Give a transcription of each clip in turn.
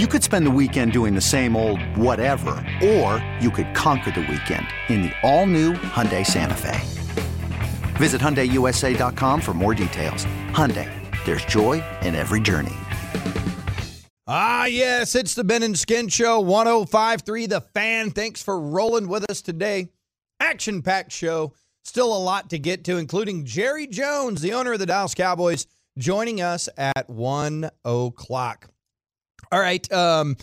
You could spend the weekend doing the same old whatever, or you could conquer the weekend in the all-new Hyundai Santa Fe. Visit HyundaiUSA.com for more details. Hyundai, there's joy in every journey. Ah, yes, it's the Ben and Skin Show, 1053 The Fan. Thanks for rolling with us today. Action packed show. Still a lot to get to, including Jerry Jones, the owner of the Dallas Cowboys, joining us at 1 o'clock. All right. Um,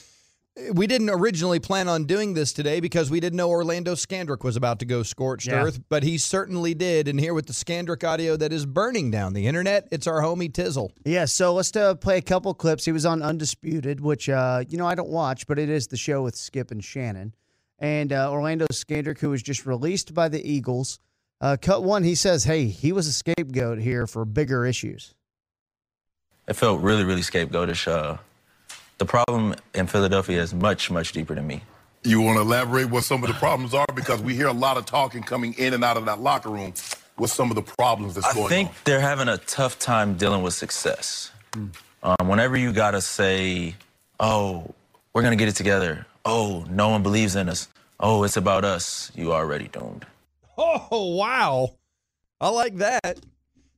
we didn't originally plan on doing this today because we didn't know Orlando Scandrick was about to go scorched Yeah. earth, but he certainly did. And here with the Scandrick audio that is burning down the internet, it's our homie Tizzle. Yeah, so let's uh, play a couple clips. He was on Undisputed, which uh, you know I don't watch, but it is the show with Skip and Shannon. And uh, Orlando Scandrick, who was just released by the Eagles, uh, cut one. He says, "Hey, he was a scapegoat here for bigger issues." it felt really, really scapegoatish. The problem in Philadelphia is much, much deeper than me. You want to elaborate what some of the problems are? Because we hear a lot of talking coming in and out of that locker room with some of the problems that's I going on. I think they're having a tough time dealing with success. Um, whenever you gotta say, "Oh, we're gonna get it together," "Oh, no one believes in us," "Oh, it's about us," you already doomed. Oh, wow. I like that.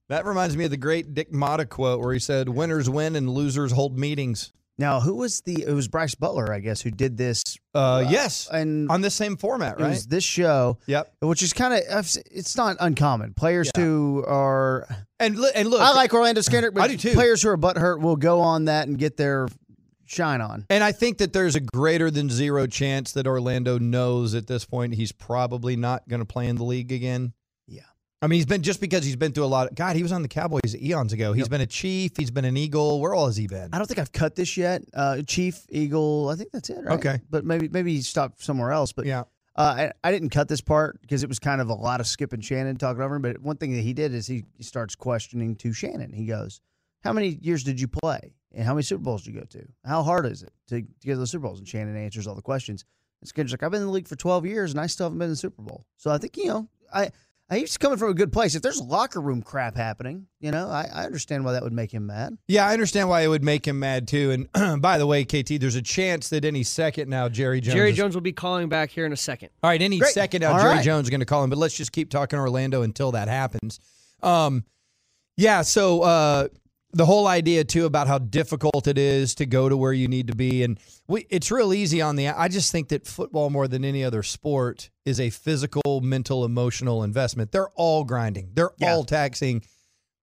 That reminds me of the great Dick Motta quote where he said, Winners win and losers hold meetings. Now, who was the? It was Bryce Butler, I guess, who did this. Uh, yes. and On the same format, it right? was this show, Yep. which is kind of it's not uncommon. Players Yeah. who are And, and look, I like Orlando Scandrick, but I do too. players who are butthurt will go on that and get their shine on. And I think that there's a greater than zero chance that Orlando knows at this point he's probably not going to play in the league again. I mean, he's been just because he's been through a lot. Of, God, he was on the Cowboys eons ago. He's been a chief. He's been an eagle. Where all has he been? I don't think I've cut this yet. Uh, Chief Eagle, I think that's it. Right? Okay. but maybe maybe he stopped somewhere else. But Yeah. uh, I, I didn't cut this part because it was kind of a lot of Skip and Shannon talking over him. But one thing that he did is he, he starts questioning to Shannon. He goes, "How many years did you play? And how many Super Bowls did you go to? How hard is it to, to get to the Super Bowls?" And Shannon answers all the questions. And Skip's like, "I've been in the league for twelve years and I still haven't been in the Super Bowl." So I think you know I. I He's coming from a good place. If there's locker room crap happening, you know, I, I understand why that would make him mad. Yeah, I understand why it would make him mad too. And by the way, KT, there's a chance that any second now Jerry Jones. Jerry is- Jones will be calling back here in a second. All right, any Great. second now All Jerry right. Jones is going to call him, but let's just keep talking Orlando until that happens. Um, yeah, so uh, the whole idea too about how difficult it is to go to where you need to be, and we, it's real easy on the. I just think that football more than any other sport is a physical, mental, emotional investment. They're all grinding. They're Yeah. all taxing.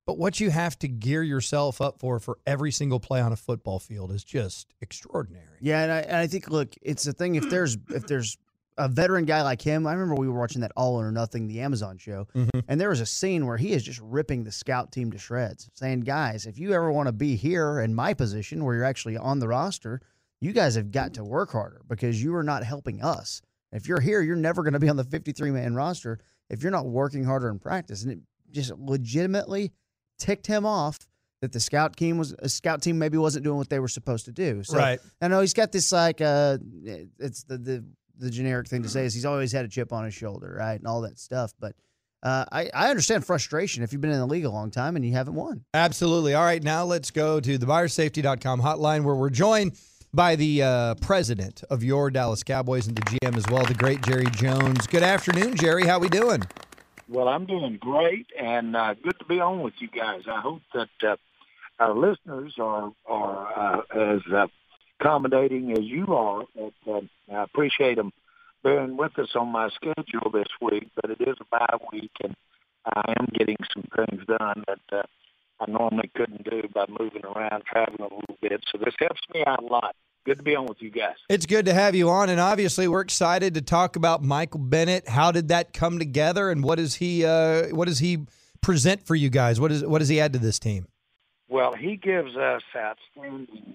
But what you have to gear yourself up for for every single play on a football field is just extraordinary. Yeah, and I, and I think look, it's the thing. If there's if there's a veteran guy like him, I remember we were watching that All or Nothing, the Amazon show, Mm-hmm. and there was a scene where he is just ripping the scout team to shreds, saying, "Guys, if you ever want to be here in my position, where you're actually on the roster, you guys have got to work harder because you are not helping us. If you're here, you're never going to be on the 53 man roster if you're not working harder in practice." And it just legitimately ticked him off that the scout team was a scout team maybe wasn't doing what they were supposed to do. So Right. I know he's got this like uh it's the the the generic thing to say is he's always had a chip on his shoulder, right? And all that stuff. But uh, I, I understand frustration if you've been in the league a long time and you haven't won. Absolutely. All right, now let's go to the buyersafety.com hotline where we're joined by the uh, president of your Dallas Cowboys and the GM as well, the great Jerry Jones. Good afternoon, Jerry. How are we doing? Well, I'm doing great, and uh, good to be on with you guys. I hope that uh, our listeners are are uh, as uh, accommodating as you are. But, uh, I appreciate them bearing with us on my schedule this week, but it is a bye week, and I am getting some things done that uh, I normally couldn't do by moving around, traveling a little bit. So this helps me out a lot. Good to be on with you guys. It's good to have you on, and obviously we're excited to talk about Michael Bennett. How did that come together, and what does he uh, what does he present for you guys? What is what does he add to this team? Well, he gives us outstanding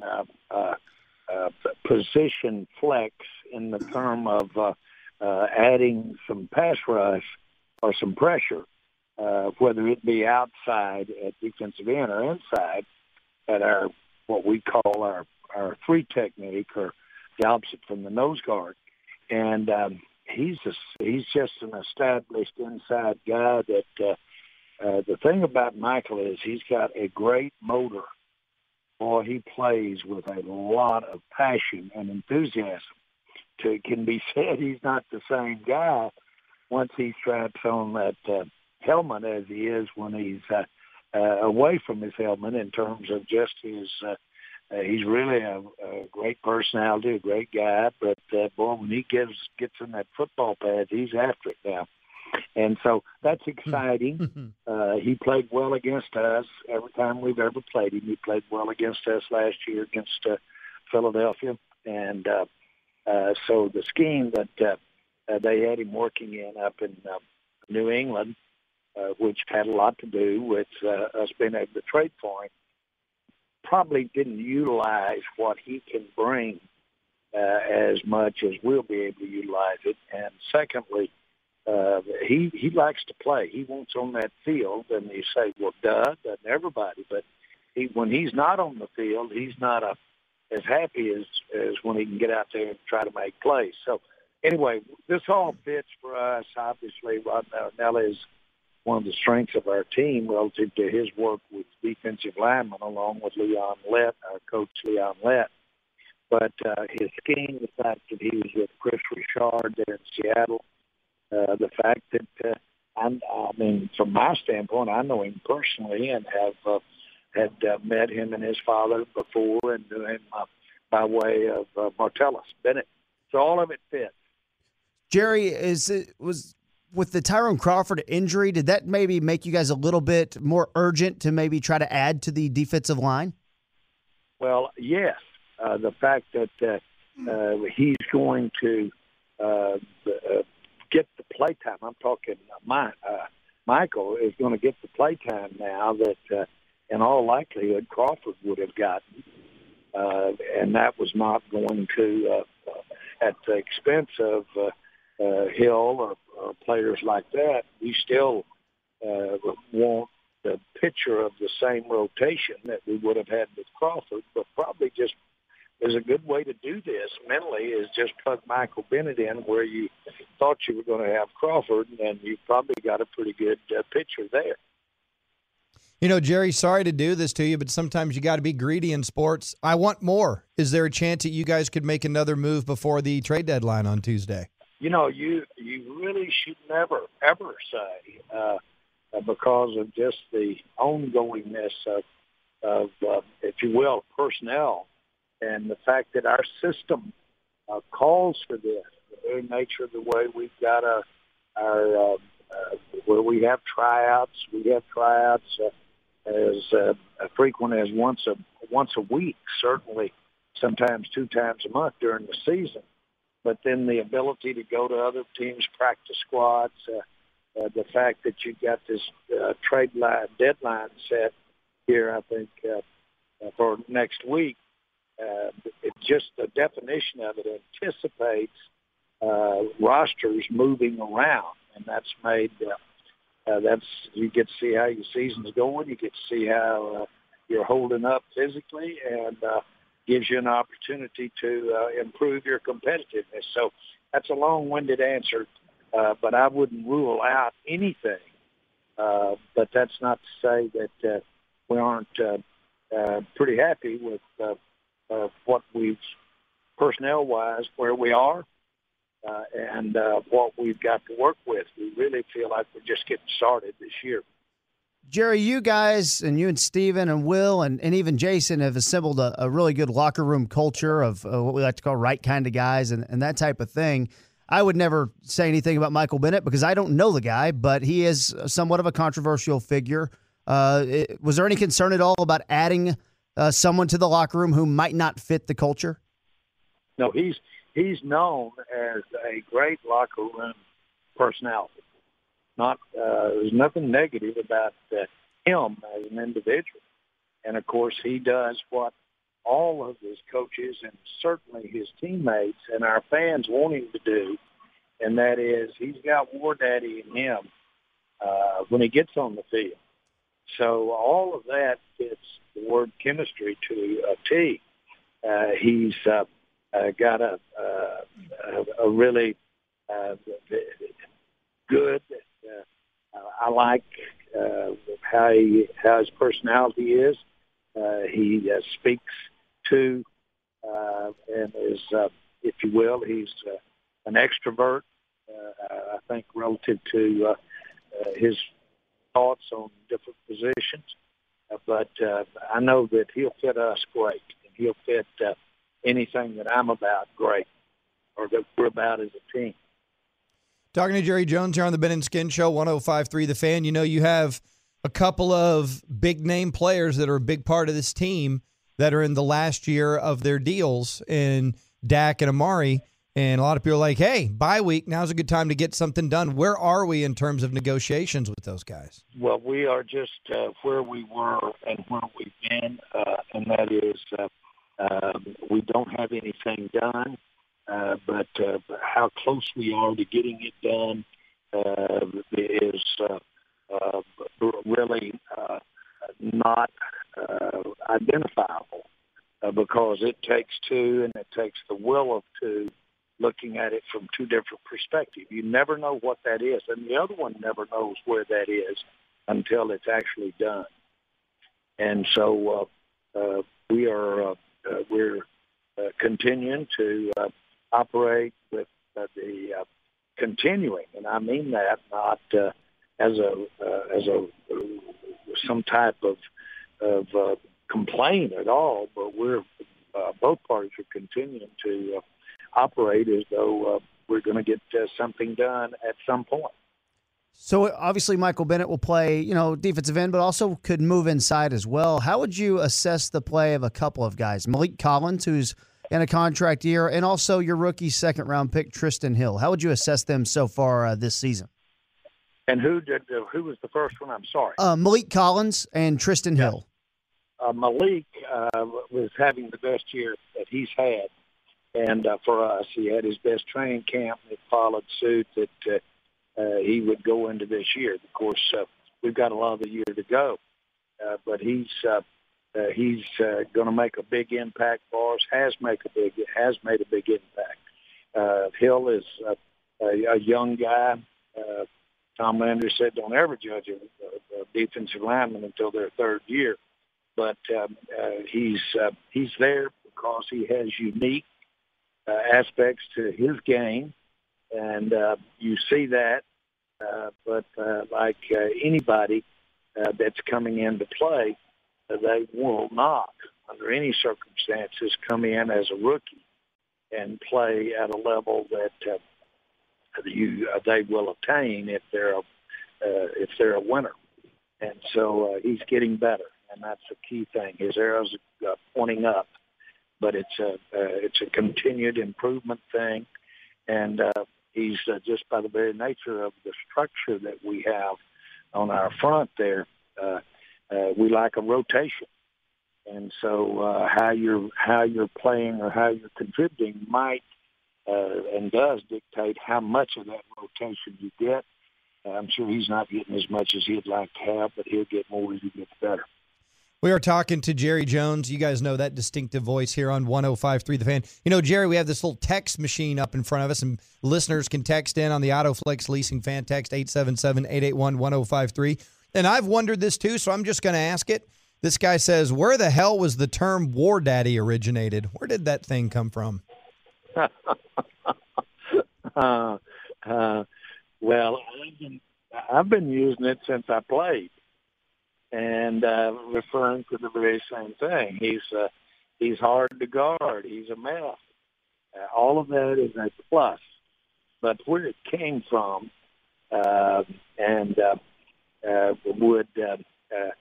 uh, uh, position flex in the term of uh, uh, adding some pass rush or some pressure, uh, whether it be outside at defensive end or inside at our what we call our our three technique or the opposite from the nose guard. And um, he's a, he's just an established inside guy that. Uh, uh, the thing about Michael is he's got a great motor boy, he plays with a lot of passion and enthusiasm. To, it can be said he's not the same guy once he straps on that uh, helmet as he is when he's uh, uh, away from his helmet in terms of just his. Uh, uh, he's really a, a great personality, a great guy. But uh, boy, when he gives gets in that football pad, he's after it now. And so that's exciting. uh, he played well against us every time we've ever played him. He played well against us last year against uh, Philadelphia, and uh, uh, so the scheme that uh, uh, they had him working in up in uh, New England, uh, which had a lot to do with uh, us being able to trade for him, probably didn't utilize what he can bring uh, as much as we'll be able to utilize it. And secondly, uh, he he likes to play. He wants on that field, and you say, well, duh, doesn't everybody? But he, when he's not on the field, he's not a, as happy as as when he can get out there and try to make plays. So anyway, this all fits for us. Obviously, Rod Marinelli is one of the strengths of our team relative to his work with defensive linemen, along with Leon Lett, our coach Leon Lett. But uh, his scheme, the fact that he was with Kris Richard there in Seattle, uh, the fact that uh, I'm, I mean, from my standpoint, I know him personally and have uh, had uh, met him and his father before, and knew him uh, by way of uh, Martellus Bennett. So all of it fits. Jerry, is it was with the Tyrone Crawford injury, did that maybe make you guys a little bit more urgent to maybe try to add to the defensive line? Well, yes. Uh, the fact that uh, uh, he's going to uh, uh, get the play time. I'm talking uh, my, uh, Michael is going to get the play time now that, uh, in all likelihood, Crawford would have gotten, uh, and that was not going to uh, at the expense of uh, uh, Hill or, or players like that. We still uh, want the picture of the same rotation that we would have had with Crawford, but probably just is a good way to do this mentally is just plug Michael Bennett in where you thought you were going to have Crawford, and you probably got a pretty good uh, picture there. You know, Jerry, sorry to do this to you, but sometimes you got to be greedy in sports. I want more. Is there a chance that you guys could make another move before the trade deadline on Tuesday? You know, you you really should never ever say uh, because of just the ongoingness of of uh, if you will personnel and the fact that our system uh, calls for this, the very nature of the way we've got a, our uh, uh, where we have tryouts, we have tryouts uh, as uh, frequent as once a once a week, certainly sometimes two times a month during the season. But then the ability to go to other teams' practice squads, uh, uh, the fact that you've got this uh, trade line deadline set here, I think uh, for next week, uh, it just the definition of it anticipates uh, rosters moving around, and that's made. Uh, uh, that's you get to see how your season's going. You get to see how uh, you're holding up physically, and uh, gives you an opportunity to uh, improve your competitiveness. So that's a long-winded answer, uh, but I wouldn't rule out anything. Uh, but that's not to say that uh, we aren't uh, uh, pretty happy with uh, of what we've personnel wise where we are uh, and uh, what we've got to work with. We really feel like we're just getting started this year. Jerry, you guys and you and Stephen and Will and, and even Jason have assembled a, a really good locker room culture of uh, what we like to call right kind of guys and, and that type of thing. I would never say anything about Michael Bennett because I don't know the guy, but he is somewhat of a controversial figure. Uh, it, was there any concern at all about adding uh, someone to the locker room who might not fit the culture? No, he's he's known as a great locker room personality. Not uh, there's nothing negative about uh, him as an individual, and of course he does what all of his coaches and certainly his teammates and our fans want him to do, and that is he's got war daddy in him uh, when he gets on the field. So all of that fits the word chemistry to a T. Uh, he's uh, uh, got a, uh, a really uh, good. Uh, I like uh, how he how his personality is. Uh, he uh, speaks to uh, and is, uh, if you will, he's uh, an extrovert. Uh, I think relative to uh, uh, his thoughts on different positions, uh, but uh, I know that he'll fit us great, and he'll fit uh, anything that I'm about great, or that we're about as a team. Talking to Jerry Jones here on the Ben and Skin Show, 1053 The Fan. You know, you have a couple of big name players that are a big part of this team that are in the last year of their deals in Dak and Amari. And a lot of people are like, hey, bye week, now's a good time to get something done. Where are we in terms of negotiations with those guys? Well, we are just uh, where we were and where we've been, uh, and that is uh, um, we don't have anything done, uh, but uh, how close we are to getting it done uh, is really not identifiable because it takes two and it takes the will of two looking at it from two different perspectives. You never know what that is, and the other one never knows where that is until it's actually done. And so uh, uh, we are uh, uh, we're uh, continuing to uh, operate with uh, the uh, continuing, and I mean that not uh, as a uh, as a uh, some type of of uh, complaint at all, but we're uh, both parties are continuing to uh, operate as though uh, we're going to get uh, something done at some point. So obviously, Michael Bennett will play, you know, defensive end, but also could move inside as well. How would you assess the play of a couple of guys, Maliek Collins, who's in a contract year, and also your rookie second round pick Trysten Hill? How would you assess them so far uh, this season? And who did uh, who was the first one? I'm sorry. Uh, Maliek Collins and Trysten Hill. uh, Maliek uh, was having the best year that he's had, and uh, for us, he had his best training camp. It followed suit that uh, uh, he would go into this year. Of course, uh, we've got a lot of the year to go, uh, but he's uh, uh, he's uh, going to make a big impact for us. Has make a big has made a big impact. Uh, Hill is uh, a, a young guy. Uh, Tom Landry said, "Don't ever judge a, a, a defensive lineman until their third year." but um, uh, he's uh, he's there because he has unique uh, aspects to his game, and uh, you see that. Uh, but uh, like uh, anybody uh, that's coming into play, uh, they will not, under any circumstances, come in as a rookie and play at a level that uh, you uh, they will attain if they're a, uh, if they're a winner. And so uh, he's getting better and that's the key thing. His arrows are uh, pointing up, but it's a uh, it's a continued improvement thing, and uh, he's uh, just by the very nature of the structure that we have on our front there, uh, uh, we like a rotation, and so uh, how you're how you're playing or how you're contributing might uh, and does dictate how much of that rotation you get. I'm sure he's not getting as much as he'd like to have, but he'll get more as he gets better. We are talking to Jerry Jones. You guys know that distinctive voice here on 105.3 The Fan. You know, Jerry, we have this little text machine up in front of us, and listeners can text in on the AutoFlex Leasing Fan Text 877-881-1053. And I've wondered this too, so I'm just going to ask it. This guy says, where the hell was the term war daddy originated? Where did that thing come from? uh, uh, well, I've been, I've been using it since I played and uh, referring to the very same thing. He's uh, he's hard to guard. He's a mess. Uh, all of that is a plus, but where it came from, uh, and uh, uh, would uh, uh,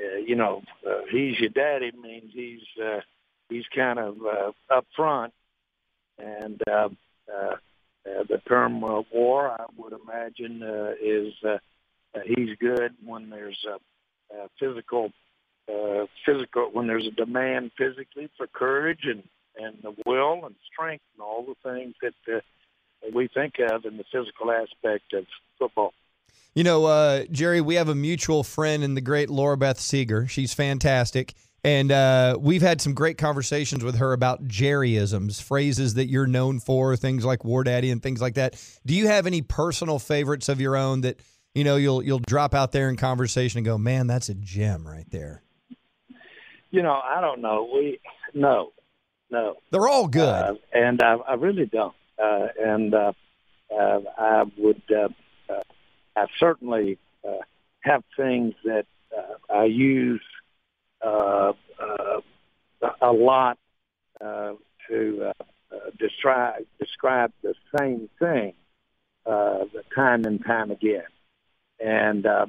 uh, you know, uh, he's your daddy means he's uh, he's kind of uh, up front, and uh, uh, uh, the term uh, war, I would imagine, uh, is uh, uh, he's good when there's uh, uh, physical, uh, physical when there's a demand physically for courage and and the will and strength and all the things that uh, we think of in the physical aspect of football. You know, uh, Jerry, we have a mutual friend in the great Laura Beth Seeger. She's fantastic. And uh, we've had some great conversations with her about Jerryisms, phrases that you're known for, things like War Daddy and things like that. Do you have any personal favorites of your own that you know you'll you'll drop out there in conversation and go, man, that's a gem right there? you know, I don't know. We no, no. They're all good. Uh, and I, I really don't. Uh, and uh, uh, I would, uh, uh, I certainly uh, have things that uh, I use uh, uh, a lot uh, to describe describe the same thing uh, time and time again. And uh,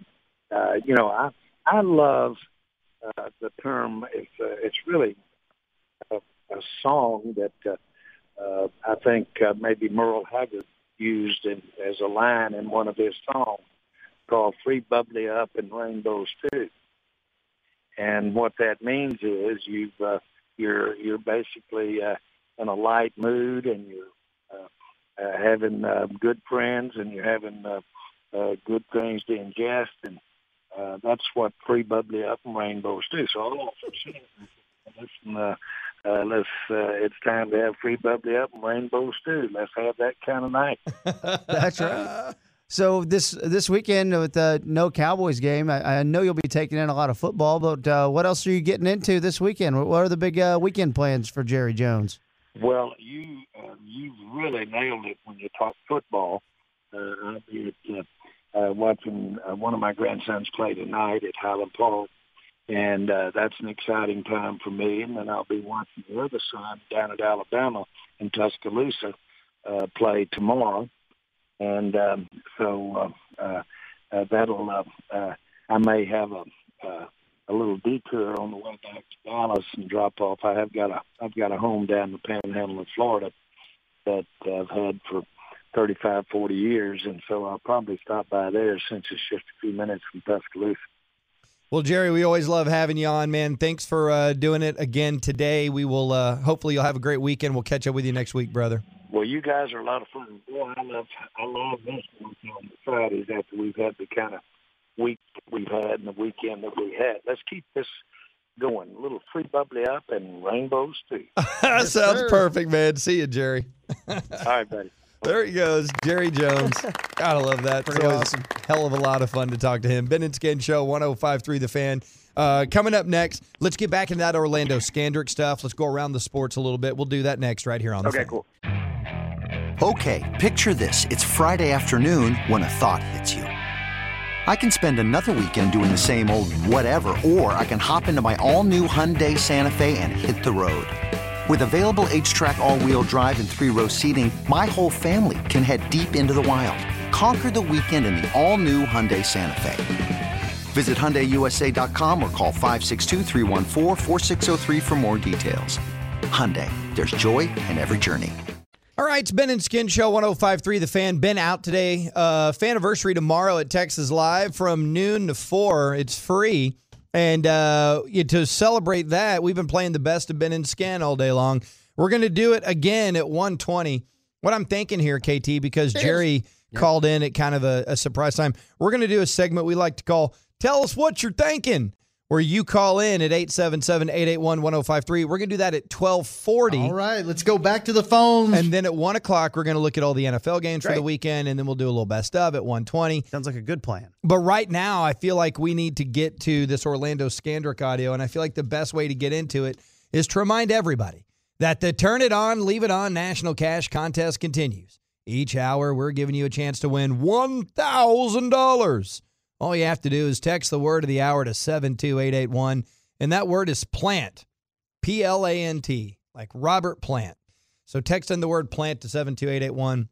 uh, you know, I I love uh, the term. It's uh, it's really a, a song that uh, uh, I think uh, maybe Merle Haggard used in, as a line in one of his songs called "Free Bubbly Up and Rainbow Stew." And what that means is you've uh, you're you're basically uh, in a light mood and you're uh, uh, having uh, good friends and you're having uh, uh, good things to ingest and uh, that's what free bubbly up and rainbows do. So also listen, uh, uh, let's uh, it's time to have free bubbly up and rainbow stew. Let's have that kind of night. That's right. So this this weekend with the no Cowboys game, I, I know you'll be taking in a lot of football. But uh, what else are you getting into this weekend? What are the big uh, weekend plans for Jerry Jones? Well, you uh, you really nailed it when you talk football. Uh, I'll be at, uh, uh, watching uh, one of my grandsons play tonight at Highland Park, and uh, that's an exciting time for me. And then I'll be watching the other son down at Alabama in Tuscaloosa uh, play tomorrow, and um, so uh, uh, uh, that'll uh, uh, I may have a. Uh, a little detour on the way back to Dallas and drop off. I have got a I've got a home down in the Panhandle of Florida that I've had for 35, 40 years, and so I'll probably stop by there since it's just a few minutes from Tuscaloosa. Well, Jerry, we always love having you on, man. Thanks for uh, doing it again today. We will uh, hopefully you'll have a great weekend. We'll catch up with you next week, brother. Well, you guys are a lot of fun. Boy, I love I love this on the Fridays after we've had the kind of week that we've had and the weekend that we had. Let's keep this going. A little free bubbly up and rainbow stew. that sounds perfect, man. See you, Jerry. All right, buddy. There he goes, Jerry Jones. Gotta love that. It's Pretty always awesome. hell of a lot of fun to talk to him. Ben and Skin Show, 1053 The Fan. Uh, coming up next, let's get back into that Orlando Scandrick stuff. Let's go around the sports a little bit. We'll do that next right here on the Okay, Fan. cool. Okay, picture this. It's Friday afternoon when a thought hits you. I can spend another weekend doing the same old whatever, or I can hop into my all new Hyundai Santa Fe and hit the road. With available HTRAC, all wheel drive, and three row seating, my whole family can head deep into the wild. Conquer the weekend in the all new Hyundai Santa Fe. Visit HyundaiUSA.com or call 562-314-4603 for more details. Hyundai, there's joy in every journey. All right, it's Ben and Skin Show 1053 The Fan. Ben out today. Uh, Faniversary tomorrow at Texas Live from noon to 4. It's free. And uh, to celebrate that, we've been playing the best of Ben and Skin all day long. We're going to do it again at 120. What I'm thinking here, KT, because Jerry called in at kind of a, a surprise time, we're going to do a segment we like to call Tell Us What You're Thinking, where you call in at 877 881 1053. We're going to do that at 1240. All right, let's go back to the phones. And then at one o'clock, we're going to look at all the NFL games for the weekend, and then we'll do a little best of at one twenty. Sounds like a good plan. But right now, I feel like we need to get to this Orlando Scandrick audio, and I feel like the best way to get into it is to remind everybody that the Turn It On, Leave It On National Cash Contest continues. Each hour, we're giving you a chance to win one thousand dollars. All you have to do is text the word of the hour to seven two eight eight one, and that word is plant, P L A N T, like Robert Plant. So text in the word plant to 72881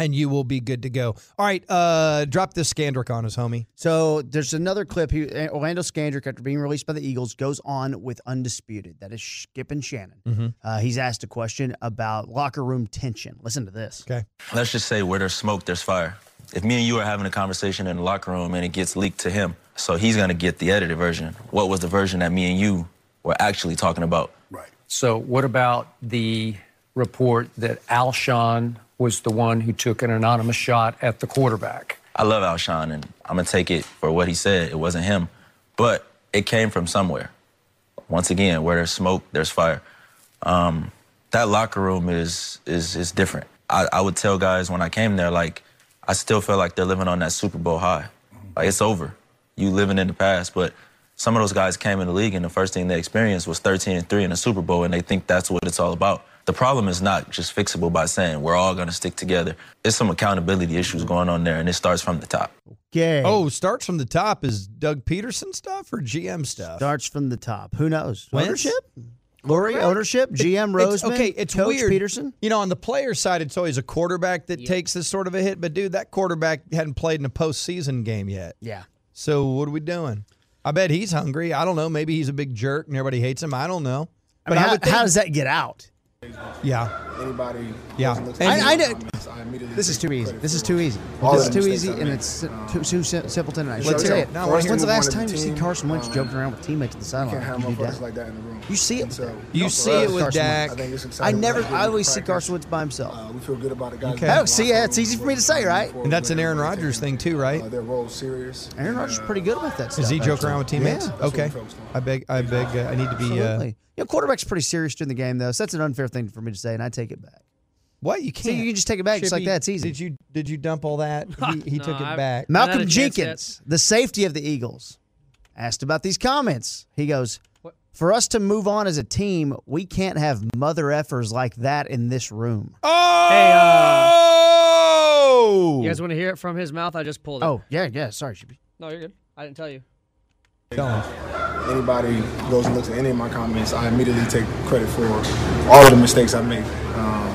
and you will be good to go. All right, uh drop this Scandrick on us, homie. So there's another clip. He, Orlando Scandrick, after being released by the Eagles, goes on with Undisputed. That is Skip and Shannon. Mhm. Uh, he's asked a question about locker room tension. Listen to this. Okay. Let's just say where there's smoke, there's fire. If me and you are having a conversation in the locker room and it gets leaked to him, so he's gonna get the edited version. What was the version that me and you were actually talking about? Right. So, what about the report that Alshon was the one who took an anonymous shot at the quarterback? I love Alshon and I'm gonna take it for what he said. It wasn't him, but it came from somewhere. Once again, where there's smoke, there's fire. Um, that locker room is is is different. I, I would tell guys when I came there, like, I still feel like they're living on that Super Bowl high. Like it's over. You living in the past, but Some of those guys came in the league and the first thing they experienced was 13 and 3 in the Super Bowl, and they think that's what it's all about. The problem is not just fixable by saying we're all going to stick together. There's some accountability issues going on there, and it starts from the top. Okay. Oh, starts from the top is Doug Pederson stuff or GM stuff? Starts from the top. Who knows? Wentz? Ownership? Lurie, ownership? GM It's- Roseman? okay, it's Coach weird. Pederson? You know, on the player side, it's always a quarterback that takes this sort of a hit. But dude, that quarterback hadn't played in a postseason game yet. Yeah. So what are we doing? I bet he's hungry. I don't know. Maybe he's a big jerk and everybody hates him. I don't know. I mean, how, would think- how does that get out? Yeah. Anybody? Yeah. I- I comments, I This is too easy. This is too easy. This is too easy, and made. it's Um, too, too sim- simpleton. I Let's should say say it. it. No, we're When's the last time you see. Carson Wentz Um, joking around with teammates at the You sideline? can't have You like that in the room. You see it. So, You see it with Carson Dak. I think it's I never. I always see. Carson Wentz by himself. Uh, we feel good about the guys. Okay. Oh, see, yeah, it's easy for me to say, right? And that's an Aaron Rodgers thing too, right? Uh, their role serious. Aaron Rodgers is uh, pretty good about that stuff. Is he joking actually. around with teammates? Yeah. That's what okay. we're focused on. I beg. I beg. Uh, I need to be. Uh, Absolutely. You know, quarterback's pretty serious during the game, though, so that's an unfair thing for me to say, and I take it back. what you can't? you can just take it back just like Chippy, that. It's easy. Did you did you dump all that? He, he No, took it I've- back. Malcolm a chance Jenkins, the safety of the Eagles, asked about these comments. He goes, For us to move on as a team, we can't have mother effers like that in this room. Oh! You guys want to hear it from his mouth? I just pulled it. Oh, yeah, yeah. Sorry, Chippy. No, you're good. I didn't tell you. Tell him. Anybody goes and looks at any of my comments, I immediately take credit for all of the mistakes I made. Um,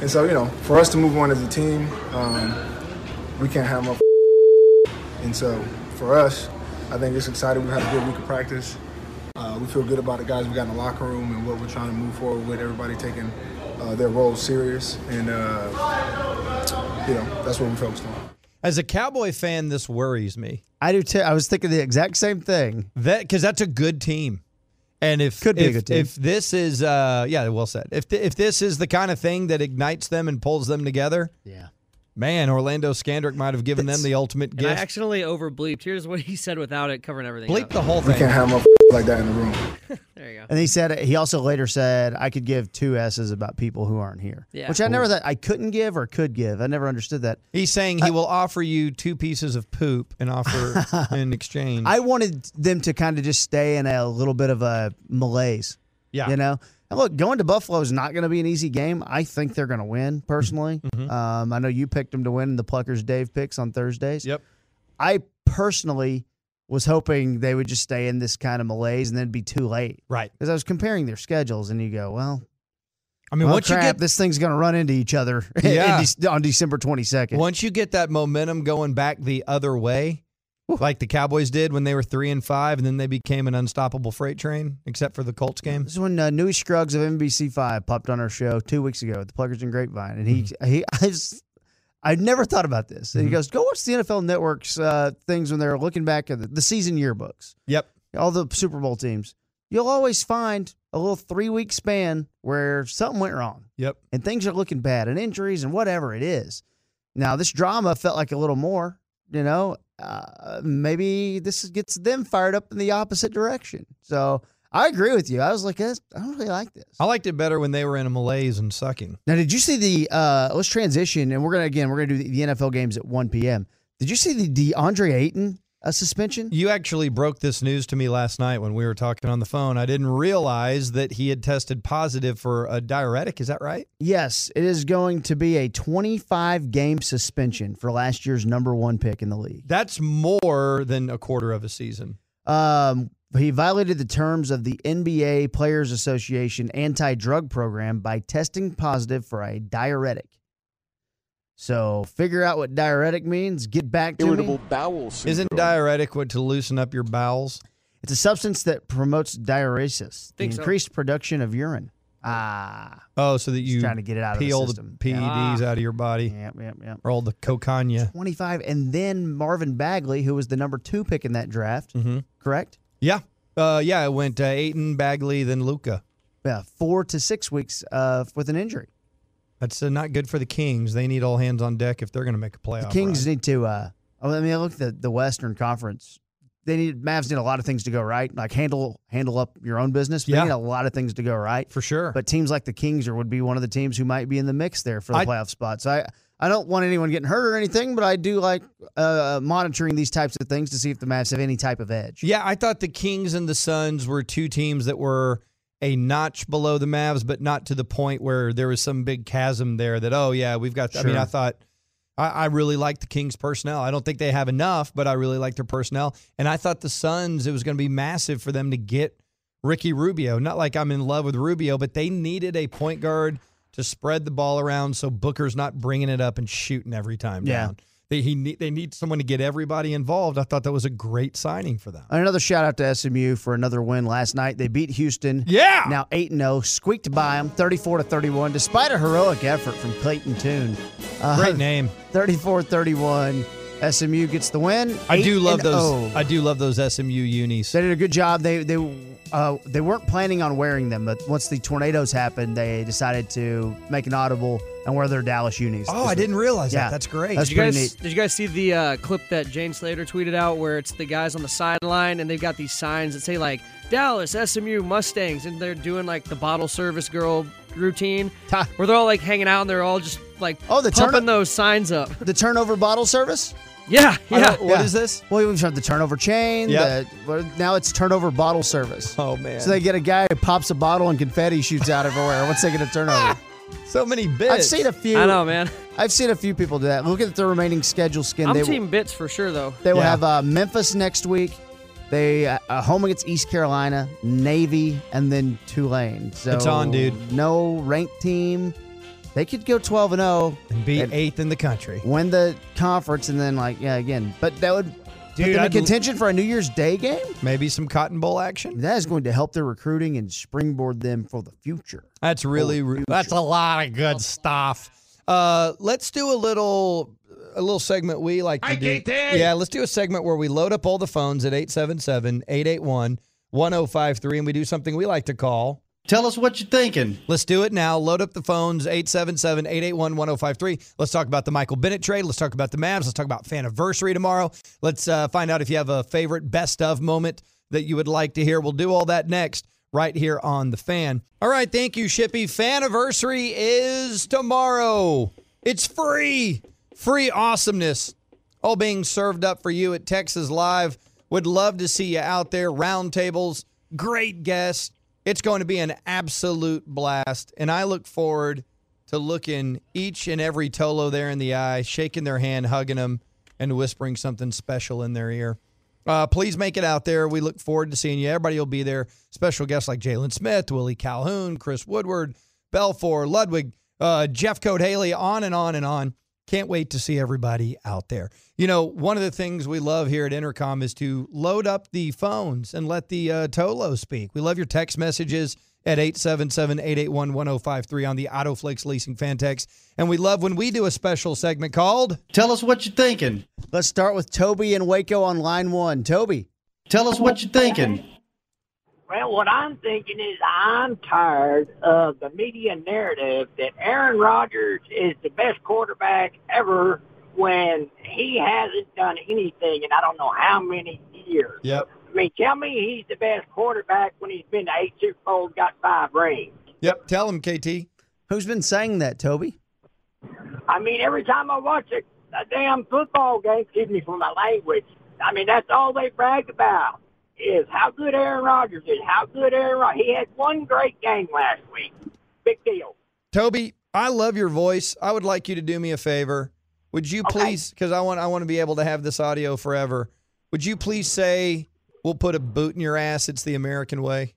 and so, you know, for us to move on as a team, um, we can't have no. And so, for us, I think it's exciting. We had a good week of practice. Uh, we feel good about the guys we got in the locker room and what we're trying to move forward with. Everybody taking uh, their roles serious, and uh, you know that's what we're focused on. As a Cowboy fan, this worries me. I do too. I was thinking the exact same thing. That because that's a good team, and if Could be a if, good team. if this is uh yeah well said if th- if this is the kind of thing that ignites them and pulls them together, Yeah. man, Orlando Scandrick might have given them the ultimate And I gift. accidentally over bleeped. Here's what he said without it covering everything. Bleep up. the whole We thing. Can't have no like that in the room. There you go. And he said he also later said I could give two S's about people who aren't here. Yeah. Which I never thought I couldn't give or could give. I never understood that. He's saying he will offer you two pieces of poop and offer in exchange. I wanted them to kind of just stay in a little bit of a malaise. yeah, You know, and look, going to Buffalo is not going to be an easy game. I think they're going to win personally. Mm-hmm. Um, I know you picked them to win in the Pluckers Dave picks on Thursdays. Yep. I personally was hoping they would just stay in this kind of malaise and then be too late right. because I was comparing their schedules and you go, well, I mean, well, once crap, you get this thing's going to run into each other Yeah. Dec- on December 22nd. once you get that momentum going back the other way, like the Cowboys did when they were three and five, and then they became an unstoppable freight train, except for the Colts game. This is when uh, Newy Scruggs of NBC5 popped on our show two weeks ago at the Pluckers and Grapevine, and he he I was, I'd never thought about this. And he goes, "Go watch the NFL Network's uh, things when they're looking back at the, the season yearbooks, Yep. all the Super Bowl teams. You'll always find a little three week span where something went wrong Yep. and things are looking bad and injuries and whatever it is. Now this drama felt like a little more, you know. Uh, maybe this gets them fired up in the opposite direction. So I agree with you. I was like, I don't really like this. I liked it better when they were in a malaise and sucking. Now, did you see the? Uh, let's transition, and we're gonna again. We're gonna do the, the NFL games at 1 p.m. Did you see the DeAndre Ayton uh, suspension? You actually broke this news to me last night when we were talking on the phone. I didn't realize that he had tested positive for a diuretic. Is that right? Yes, it is going to be a 25 game suspension for last year's number one pick in the league. That's more than a quarter of a season. Um, he violated the terms of the NBA Players Association anti-drug program by testing positive for a diuretic. So figure out what diuretic means. Get back to me. bowel Isn't diuretic what to loosen up your bowels? It's a substance that promotes diuresis, the Think so. increased production of urine. Ah, Oh, so that you trying to get it out of the pee all the system. PEDs Yeah. out of your body yep, yep, yep. or all the cocaine. 25, and then Marvin Bagley, who was the number two pick in that draft, Mm-hmm. correct? Yeah. Uh, yeah, it went uh, Ayton, Bagley, then Luka. Yeah, four to six weeks uh, with an injury. That's uh, not good for the Kings. They need all hands on deck if they're going to make a playoff. The Kings run. need to. Uh, I mean, look at the, the Western Conference. They need Mavs need a lot of things to go right. Like handle handle up your own business. They Yeah. need a lot of things to go right. for sure. But teams like the Kings are would be one of the teams who might be in the mix there for the I- playoff spot. So I I don't want anyone getting hurt or anything, but I do like uh, monitoring these types of things to see if the Mavs have any type of edge. Yeah, I thought the Kings and the Suns were two teams that were a notch below the Mavs, but not to the point where there was some big chasm there that, oh, yeah, we've got. I mean, I thought I, I really like the Kings personnel. I don't think they have enough, but I really like their personnel. And I thought the Suns, it was going to be massive for them to get Ricky Rubio. Not like I'm in love with Rubio, but they needed a point guard to spread the ball around so Booker's not bringing it up and shooting every time Yeah. down. They, he, need- they need someone to get everybody involved. I thought that was a great signing for them. Another shout out to SMU for another win last night. They beat Houston. Yeah. Now 8 0, squeaked by them 34 to 31, despite a heroic effort from Clayton Tune. Uh, Great name. 34 31. SMU gets the win. I do love those. oh. I do love those SMU unis. They did a good job. They they uh, they weren't planning on wearing them, but once the tornadoes happened, they decided to make an audible and wear their Dallas unis. Oh, I didn't realize Yeah. that. That's great. That's Did you guys neat. did you guys see the uh, clip that Jane Slater tweeted out where it's the guys on the sideline and they've got these signs that say like Dallas SMU Mustangs and they're doing like the bottle service girl routine where they're all like hanging out and they're all just like Oh, the pumping turn- those signs up. The turnover bottle service? Yeah, I yeah. don't- yeah. Well, we've had the turnover chain. Yep. the- now it's turnover bottle service. Oh man. So they get a guy who pops a bottle and confetti shoots out everywhere once they get a turnover. so many bits. I've seen a few. I know, man. I've seen a few people do that. Look at the remaining schedule skin. I'm they, team bits for sure though. They will have uh, Memphis next week. They uh, uh, home against East Carolina, Navy, and then Tulane. So It's on, dude. No ranked team. They could go twelve and zero and be and eighth in the country. win the conference, and then like yeah again. But that would put Dude, them in I'd l- contention for a New Year's Day game. Maybe some Cotton Bowl action. That is going to help their recruiting and springboard them for the future. That's really For the that's a lot of good stuff. Uh, let's do a little a little segment we like to do. Yeah, let's do a segment where we load up all the phones at 877-881-1053 and we do something we like to call Tell us what you're thinking. Let's do it now. Load up the phones 877-881-1053. Let's talk about the Michael Bennett trade. Let's talk about the Mavs. Let's talk about Faniversary tomorrow. Let's uh, find out if you have a favorite best of moment that you would like to hear. We'll do all that next right here on the fan. All right, thank you Shippy. Faniversary is tomorrow. It's free. Free awesomeness. All being served up for you at Texas Live. Would love to see you out there. Roundtables, great guests. It's going to be an absolute blast. And I look forward to looking each and every Tolo there in the eye, shaking their hand, hugging them, and whispering something special in their ear. Uh, please make it out there. We look forward to seeing you. Everybody will be there. Special guests like Jalen Smith, Willie Calhoun, Chris Woodward, Belfour, Ludwig, uh, Jeff Code Haley, on and on and on. Can't wait to see everybody out there. You know, one of the things we love here at Intercom is to load up the phones and let the uh, Tolo speak. We love your text messages at 877-881-1053 on the Autoflex Leasing Fan Text. And we love when we do a special segment called Tell us what you're thinking. Let's start with Toby and Waco on line one. Toby. Tell us what you're thinking. Well, what I'm thinking is I'm tired of the media narrative that Aaron Rodgers is the best quarterback ever when he hasn't done anything in I don't know how many years. Yep. I mean, tell me he's the best quarterback when he's been to eight Super Bowls, got five rings. Yep. Tell him, KT. Who's been saying that, Toby? I mean, every time I watch a, a damn football game, excuse me for my language, I mean, that's all they brag about is how good Aaron Rodgers is, how good Aaron Rodgers. He had one great game last week. Big deal. Toby, I love your voice. I would like you to do me a favor. Would you please, because I want I want to be able to have this audio forever. Would you please say we'll put a boot in your ass? It's the American way.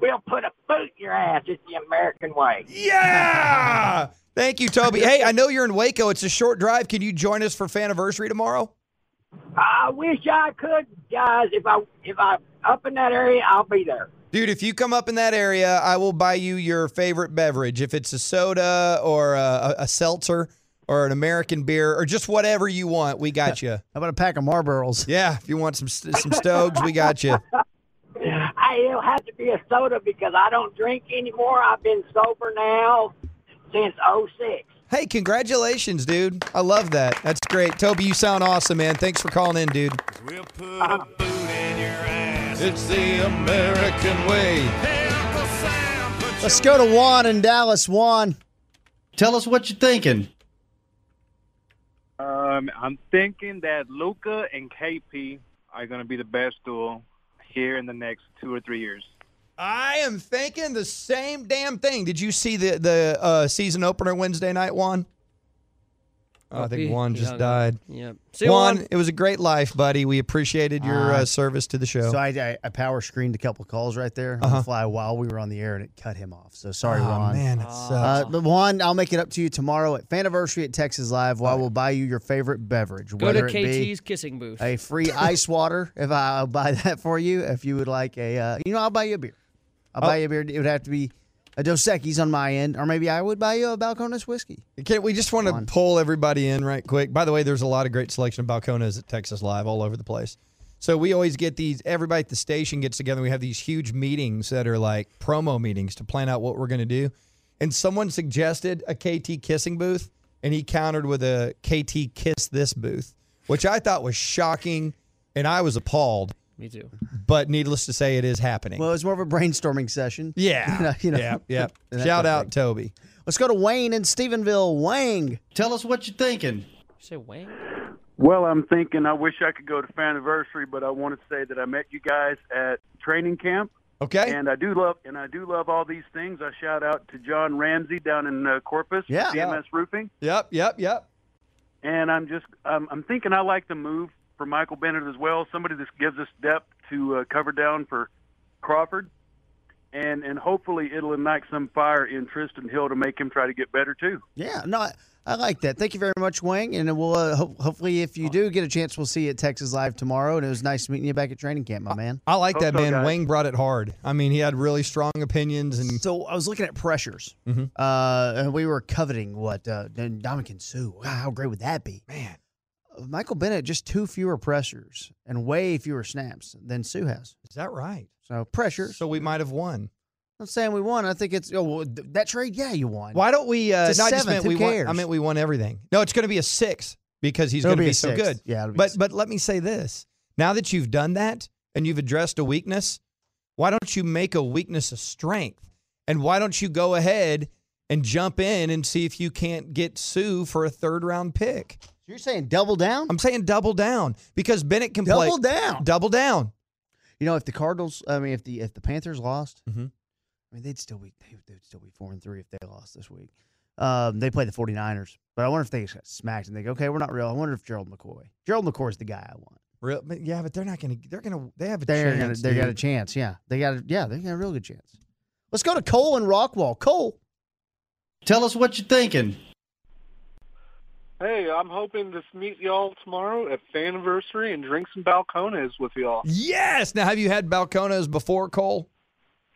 We'll put a boot in your ass. It's the American way. Yeah. Thank you, Toby. Hey, I know you're in Waco. It's a short drive. Can you join us for Faniversary tomorrow? I wish I could, guys. If I if I up in that area, I'll be there. Dude, if you come up in that area, I will buy you your favorite beverage. If it's a soda or a, a seltzer or an American beer or just whatever you want, we got you. How about a pack of Marlboros? Yeah, if you want some some Stogs, we got you. Hey, it'll have to be a soda because I don't drink anymore. I've been sober now since '06. Hey, congratulations, dude. I love that. That's great. Toby, you sound awesome, man. Thanks for calling in, dude. It's the American way. Let's go to Juan in Dallas. Juan. Tell us what you're thinking. Um, I'm thinking that Luka and KP are going to be the best duo here in the next two or three years. I am thinking the same damn thing. Did you see the the uh, season opener Wednesday night? Juan? Oh, I think Juan just hung died. Yep. See Juan, Juan. it was a great life, buddy. We appreciated your Uh, uh, service to the show. So I, I, I power screened a couple calls right there on Uh-huh. the fly while we were on the air, and it cut him off. So sorry, Oh, Ron. man, that sucks. Uh, but Juan, I'll make it up to you tomorrow at Faniversary at Texas Live. Where I will buy you your favorite beverage, Go to whether it be KT's kissing booth. a free ice water. If I, I'll buy that for you, if you would like a, uh, you know, I'll buy you a beer. I'll Oh. buy you a beer. It would have to be a Dos Equis on my end, or maybe I would buy you a Balcones whiskey. Okay, we just want to pull everybody in right quick. By the way, there's a lot of great selection of balcones at Texas Live all over the place. So we always get these. Everybody at the station gets together. We have these huge meetings that are like promo meetings to plan out what we're going to do. And someone suggested a KT kissing booth, and he countered with a KT kiss this booth, which I thought was shocking, and I was appalled. Me too. But needless to say, it is happening. Well, it was more of a brainstorming session. Yeah. you know, you know. Yeah, yeah. Shout out thing. Toby. Let's go to Wayne in Stephenville. Wang. Tell us what you're thinking. You say Wayne? Well, I'm thinking I wish I could go to Faniversary, but I want to say that I met you guys at training camp. Okay. And I do love and I do love all these things. I shout out to John Ramsey down in uh, Corpus, Yeah. CMS Roofing. Yep, yep, yep. And I'm just um, I'm thinking I like the move for Michael Bennett as well. Somebody that gives us depth to uh, cover down for Crawford, and and hopefully it'll ignite some fire in Trysten Hill to make him try to get better too. Yeah, no, I, I like that. Thank you very much, Wang. And we'll uh, ho- hopefully, if you do get a chance, we'll see you at Texas Live tomorrow. And it was nice meeting you back at training camp, my man. I like that so, man. guys. Wayne brought it hard. I mean, he had really strong opinions and So I was looking at pressures, Mm-hmm. uh, and we were coveting what uh, Ndamukong Suh. Wow, how great would that be, man? Michael Bennett just two fewer pressures and way fewer snaps than Suh has. Is that right? So pressure. So we might have won. I'm saying we won. I think it's oh, well, th- that trade. Yeah, you won. Why don't we? Uh, It's no, I just seventh. meant Who we won. cares? I meant we won everything. No, it's going to be a six because he's going to be be, so sixth. good. Yeah, it'll be a but but let me say this: now that you've done that and you've addressed a weakness, why don't you make a weakness a strength? And why don't you go ahead and jump in and see if you can't get Suh for a third round pick? You're saying double down? I'm saying double down because Bennett can play Double down. Double down. You know, if the Cardinals, I mean, if the if the Panthers lost, Mhm. I mean, they'd still be they, they'd still be four and three if they lost this week. Um, they play the 49ers, but I wonder if they just got smacked and they go, okay, we're not real. I wonder if Gerald McCoy, Gerald McCoy's the guy I want. Real, but yeah, but they're not going to. They're going to. They have a They're gonna, chance. they got a chance. Yeah, they got a, yeah, they got a real good chance. Let's go to Cole and Rockwall. Cole, Tell us what you're thinking. Hey, I'm hoping to meet y'all tomorrow at Faniversary and drink some balcones with y'all. Yes. Now, have you had balcones before, Cole?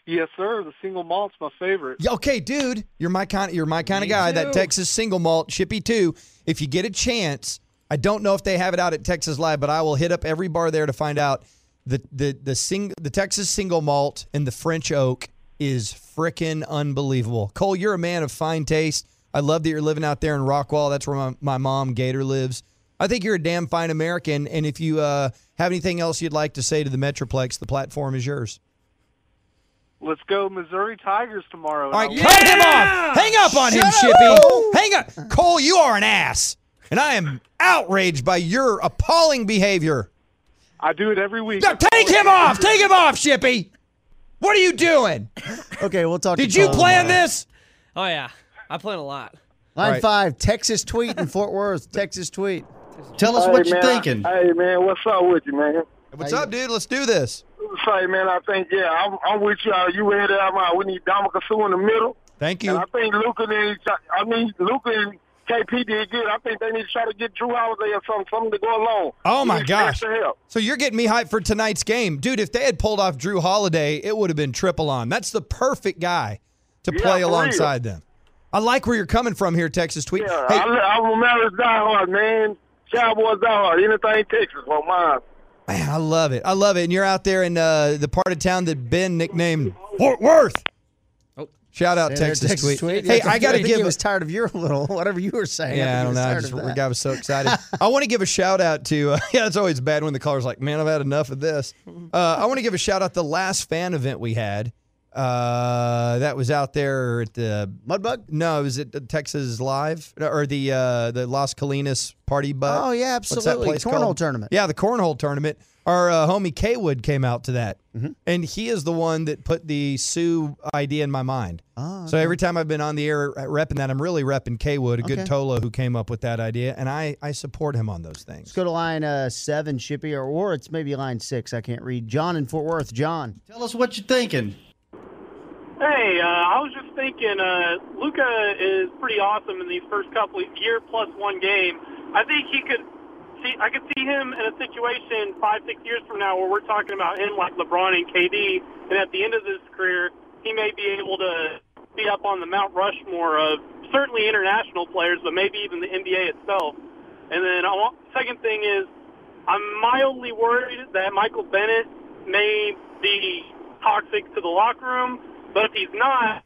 Yes, sir. The single malt's my favorite. Yeah, Okay, dude, you're my kind. You're my kind of guy. too. That Texas single malt Shippy two. If you get a chance, I don't know if they have it out at Texas Live, but I will hit up every bar there to find out. The the the sing the Texas single malt and the French oak is frickin' unbelievable. Cole, you're a man of fine taste. I love that you're living out there in Rockwall. That's where my, my mom Gator lives. I think you're a damn fine American. And if you uh, have anything else you'd like to say to the Metroplex, the platform is yours. Let's go Missouri Tigers tomorrow. All right, cut him off. Hang up on him, Shippy. Hang up. Cole, you are an ass. And I am outraged by your appalling behavior. I do it every week. No, take him off. Take him off, Shippy. What are you doing? okay, we'll talk. Did to you Cole plan this? Oh yeah, I plan a lot. Line Right. five, Texas tweet in Fort Worth. Texas tweet. Tell us Hey, what you're man, I- thinking. hey man, what's up with you, man? What's up, dude? Let's do this. Say, man, I think yeah, I'm, I'm with you. You read it out uh, my. We need Ndamukong Suh in the middle. Thank And I think Luka needs. I mean, Luka and KP did good. I think they need to try to get Jrue Holiday or something, something to go along. Oh my gosh. So you're getting me hyped for tonight's game. Dude, if they had pulled off Jrue Holiday, it would have been triple on. That's the perfect guy to Yeah, play for alongside them. I like where you're coming from here, Texas Tweet. Yeah, Hey, I, I'm a Mariners diehard, man. Cowboys diehard. Anything Texas, well, mine. Man, I love it. I love it. And you're out there in uh, the part of town that Ben nicknamed Fort Worth. Oh, shout out Say there, Texas, Tweet. Yeah, Hey, I got to think give. He was tired of your little whatever you were saying. yeah, I think don't know. was I just the guy was so excited. I want to give a shout out to. Uh, yeah, it's always bad when the caller's like, "Man, I've had enough of this." Uh, I want to give a shout out the last fan event we had Uh, that was out there at the Mudbug. No, it was at the Texas Live or the uh, the Las Colinas Party Butt. Oh, yeah, What's that absolutely. place Cornhole called? tournament. Yeah, the cornhole tournament. Our uh, homie K Wood came out to that, Mm-hmm. and he is the one that put the Suh idea in my mind. Oh, So every time I've been on the air repping that, I'm really repping K Wood, a good Okay. Tolo who came up with that idea, and I I support him on those things. Let's go to line uh, seven, Shippy, or, or it's maybe line six. I can't read. John in Fort Worth. John. Tell us what you're thinking. Hey, uh, I was just thinking, uh, Luka is pretty awesome in these first couple year plus one game. I think he could see, I could see him in a situation five, six years from now where we're talking about him like LeBron and KD, and at the end of his career, he may be able to be up on the Mount Rushmore of certainly international players, but maybe even the NBA itself. And then I want, second thing is, I'm mildly worried that Michael Bennett may be toxic to the locker room, but if he's not,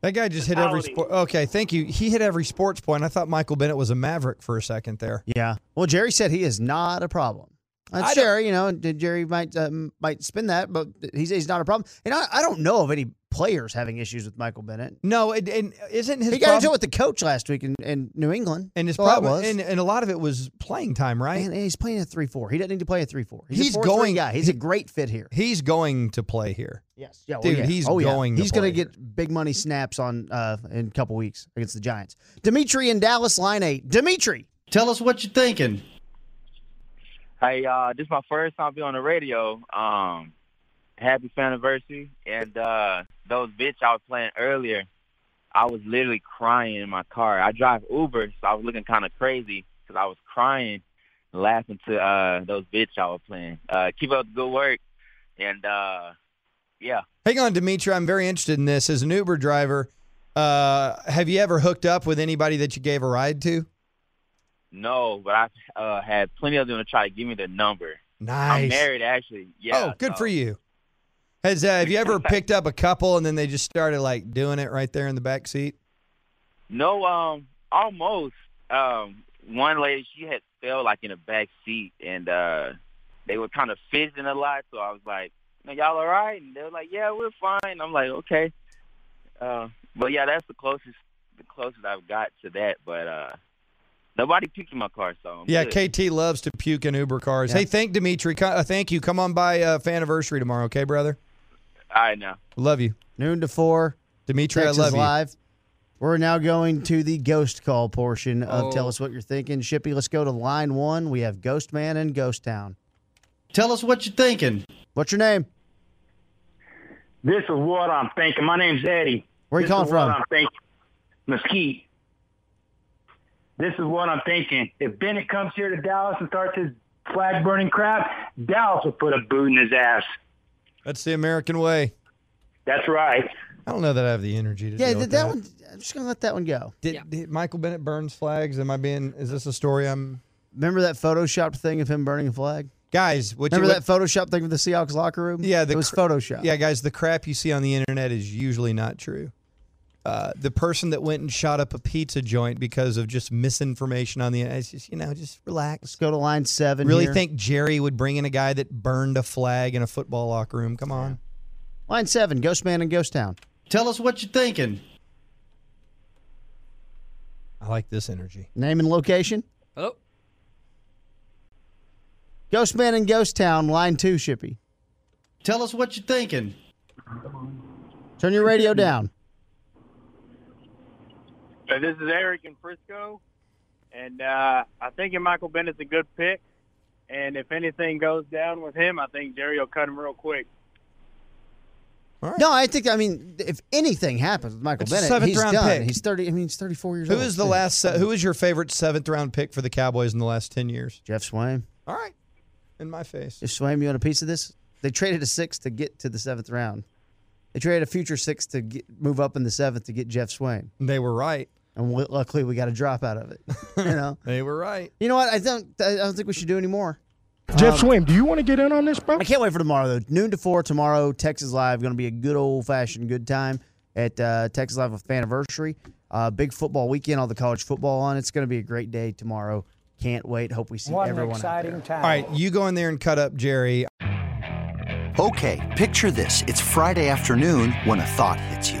That guy just hit every sport. Okay, thank you. He hit every sports point. I thought Michael Bennett was a Maverick for a second there. Yeah. Well, Jerry said he is not a problem. That's Jerry, you know, Jerry might um, might spin that, but he says he's not a problem. And I, I don't know of any players having issues with Michael Bennett. No, and, and isn't his he got problem, into it with the coach last week in, in New England. and his problem, was. and, and a lot of it was playing time, right? And he's playing a three four. He doesn't need to play a three four. He's, He's a 4-3 going- guy. He's a great fit here. He's going to play here. Yes, yeah, well, Dude, yeah. he's oh, yeah. going to He's going to get big money snaps on uh, in a couple weeks against the Giants. Dimitri in Dallas, line eight. Dimitri, Tell us what you're thinking. Hey, uh, this is my first time being on the radio. Um, happy anniversary. And uh, those bitch I was playing earlier, I was literally crying in my car. I drive Uber, so I was looking kind of crazy because I was crying, laughing to uh, those bitch I was playing. Uh, keep up the good work. And uh, yeah. Hang on, Dimitri. I'm very interested in this. As an Uber driver, uh, have you ever hooked up with anybody that you gave a ride to? No, but I've uh, had plenty of them to try to give me the number. Nice. I'm married, actually. Yeah. oh, good so- for you. Has uh, have you ever picked up a couple and then they just started like doing it right there in the back seat? No, um, almost. Um, one lady she had fell like in the back seat, and uh, they were kind of fidgeting a lot. So I was like, "No, y'all all right?" And they were like, "Yeah, we're fine." I'm like, "Okay." Uh, but yeah, that's the closest, the closest I've got to that. But uh, nobody puked in my car, so I'm Yeah, good. KT loves to puke in Uber cars. Yeah. Hey, thank Dimitri. Uh, thank you. Come on by uh, fan anniversary tomorrow, okay, brother? All right now. Love you, noon to four. Dimitri. Texas I love you. Live. We're now going to the ghost call portion of Oh. Tell Us What You're Thinking. Shippy, let's go to line one. We have Ghost Man and Ghost Town. Tell us what you're thinking. What's your name? This is what I'm thinking. My name's Eddie. Where are you this calling is what from? I'm thinking. Mesquite. This is what I'm thinking. If Bennett comes here to Dallas and starts his flag burning crap, Dallas will put a boot in his ass. That's the American way. That's right. I don't know that I have the energy to Yeah, deal that, with that that. one. I'm just gonna let that one go. Did, did Michael Bennett burns flags? Am I being? Is this a story I'm? Remember that Photoshop thing of him burning a flag? Guys, what Remember you, that Photoshop thing of the Seahawks locker room? Yeah, the it was cr- Photoshop. Yeah, guys, the crap you see on the internet is usually not true. Uh, the person that went and shot up a pizza joint because of just misinformation on the internet, it's just you know, just relax. Let's go to line seven. Really here. think Jerry would bring in a guy that burned a flag in a football locker room? Come on. line seven. Ghost Man and Ghost Town. Tell us what you're thinking. I like this energy. Name and location. Oh. Ghost Man and Ghost Town. Line two. Shippy. Tell us what you're thinking. Turn your radio down. So this is Eric in Frisco, and uh, I think Michael Bennett's a good pick. And if anything goes down with him, I think Jerry will cut him real quick. No, I think. I mean, if anything happens with Michael It's Bennett, seventh he's round done. pick. He's thirty. I mean, he's thirty-four years Who old. Who is the last? se- Who is your favorite seventh round pick for the Cowboys in the last ten years? Jeff Swaim. All right, in my face. If Swaim, you want a piece of this? They traded a six to get to the seventh round. They traded a future six to get, move up in the seventh to get Jeff Swaim. They were right, and we, luckily we got a drop out of it. you know, they were right. You know what? I don't. I don't think we should do any more. Jeff Um, Swaim, do you want to get in on this, bro? I can't wait for tomorrow though. Noon to four tomorrow. Texas Live going to be a good old fashioned good time at uh, Texas Live with anniversary. Uh, big football weekend. All the college football on. It's going to be a great day tomorrow. Can't wait. Hope we see What an everyone. out there. exciting time. All right, you go in there and cut up Jerry. Okay, picture this. It's Friday afternoon when a thought hits you.